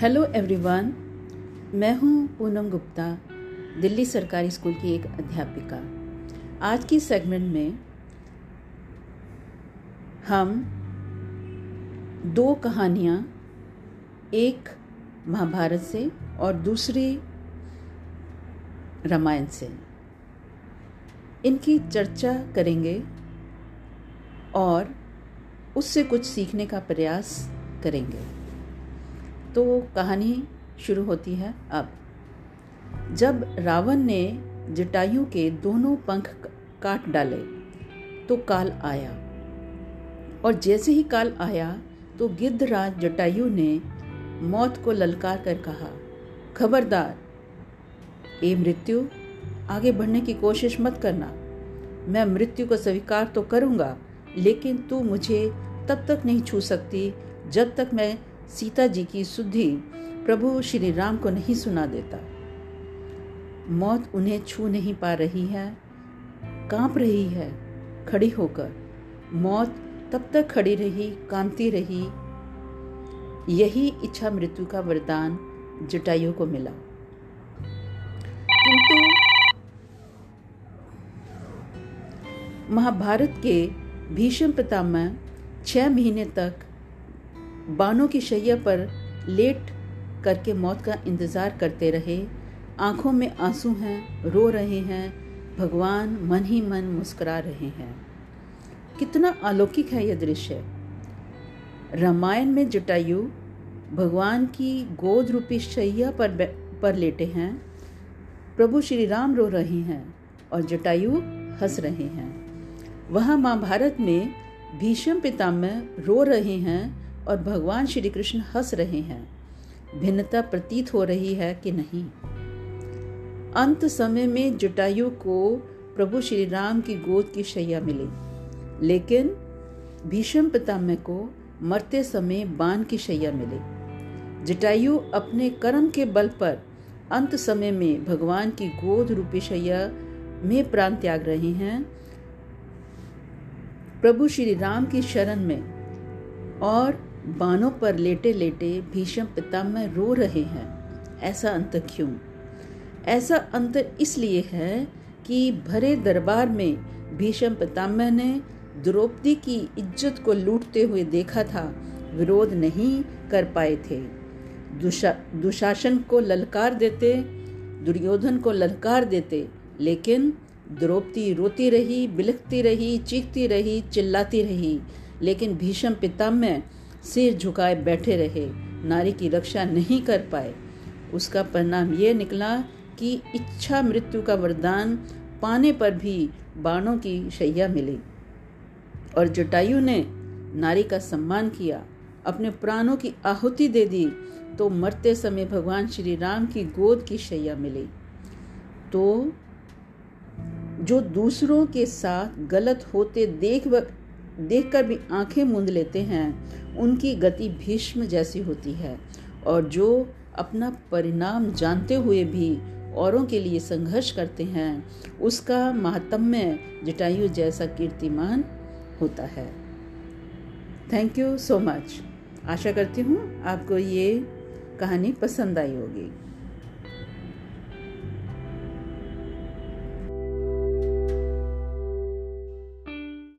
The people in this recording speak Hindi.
हेलो एवरीवन मैं हूँ पूनम गुप्ता, दिल्ली सरकारी स्कूल की एक अध्यापिका। आज की सेगमेंट में हम दो कहानियाँ, एक महाभारत से और दूसरी रामायण से। इनकी चर्चा करेंगे और उससे कुछ सीखने का प्रयास करेंगे। तो कहानी शुरू होती है अब। जब रावण ने जटायु के दोनों पंख काट डाले तो काल आया। और जैसे ही काल आया तो गिद्धराज जटायु ने मौत को ललकार कर कहा, खबरदार, ए मृत्यु, आगे बढ़ने की कोशिश मत करना। मैं मृत्यु को स्वीकार तो करूँगा, लेकिन तू मुझे तब तक नहीं छू सकती जब तक मैं सीता जी की शुद्धि प्रभु श्री राम को नहीं सुना देता। मौत उन्हें छू नहीं पा रही है, काँप रही है, खड़ी होकर। मौत तब तक खड़ी रही, कांपती रही। यही इच्छा मृत्यु का वरदान जटायु को मिला। किंतु महाभारत के भीष्म पितामह छह महीने तक बानों की शैया पर लेट करके मौत का इंतज़ार करते रहे। आँखों में आँसू हैं, रो रहे हैं, भगवान मन ही मन मुस्करा रहे हैं। कितना अलौकिक है यह दृश्य। रामायण में जटायु भगवान की गोद रूपी शैया पर पर लेटे हैं। प्रभु श्री राम रो रहे हैं और जटायु हंस रहे हैं। वहाँ महाभारत में भीष्म पितामह रो रहे हैं और भगवान श्री कृष्ण हंस रहे हैं। भिन्नता प्रतीत हो रही है कि नहीं। अंत समय में जटायु को प्रभु श्री राम की गोद की शैया मिली। लेकिन भीष्म पितामह को मरते समय बाण की शैया मिली। जटायु अपने कर्म के बल पर अंत समय में भगवान की गोद रूपी शैया में प्राण त्याग रहे हैं। प्रभु श्री राम की शरण में और बानों पर लेटे लेटे भीष्म पितामह रो रहे हैं। ऐसा अंतर क्यों? ऐसा अंतर इसलिए है कि भरे दरबार में भीष्म पितामह ने द्रौपदी की इज़्ज़त को लूटते हुए देखा था, विरोध नहीं कर पाए थे। दुशा, दुशासन को ललकार देते, दुर्योधन को ललकार देते, लेकिन द्रौपदी रोती रही, बिलखती रही, चीखती रही, चिल्लाती रही, लेकिन भीष्म पितामह सिर झुकाए बैठे रहे। नारी की रक्षा नहीं कर पाए। उसका परिणाम ये निकला कि इच्छा मृत्यु का वरदान पाने पर भी बाणों की शैया मिली। और जटायु ने नारी का सम्मान किया। अपने प्राणों की आहुति दे दी तो मरते समय भगवान श्री राम की गोद की शैया मिली। तो जो दूसरों के साथ गलत होते देख देखकर भी आँखें मूंद लेते हैं, उनकी गति भीष्म जैसी होती है। और जो अपना परिणाम जानते हुए भी औरों के लिए संघर्ष करते हैं, उसका महात्म्य जटायु जैसा कीर्तिमान होता है। थैंक यू सो मच आशा करती हूँ आपको ये कहानी पसंद आई होगी।